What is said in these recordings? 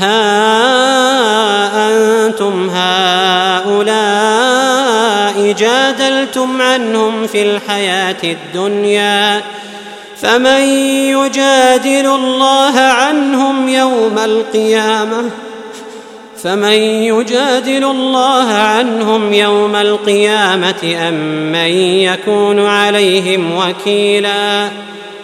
ها أنتم هؤلاء جادلتم عنهم في الحياة الدنيا فمن يجادل الله عنهم يوم القيامة فمن يجادل الله عنهم يوم القيامة أم من يكون عليهم وكيلا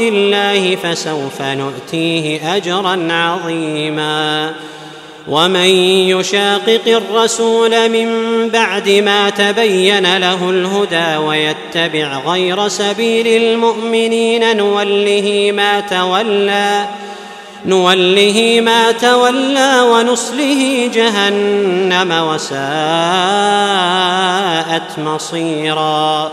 الله فسوف نؤتيه أجرا عظيما. ومن يشاقق الرسول من بعد ما تبين له الهدى ويتبع غير سبيل المؤمنين نوله ما تولى نوله ما تولى ونصله جهنم وساءت مصيرا.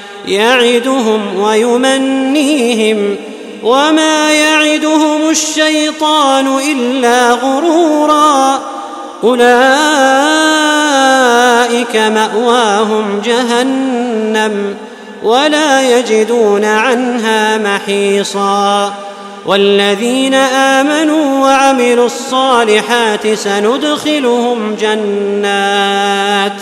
يعدهم ويمنيهم وما يعدهم الشيطان إلا غرورا أولئك مأواهم جهنم ولا يجدون عنها محيصا والذين آمنوا وعملوا الصالحات سندخلهم جنات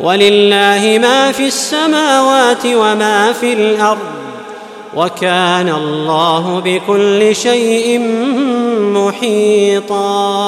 ولله ما في السماوات وما في الأرض وكان الله بكل شيء محيطا.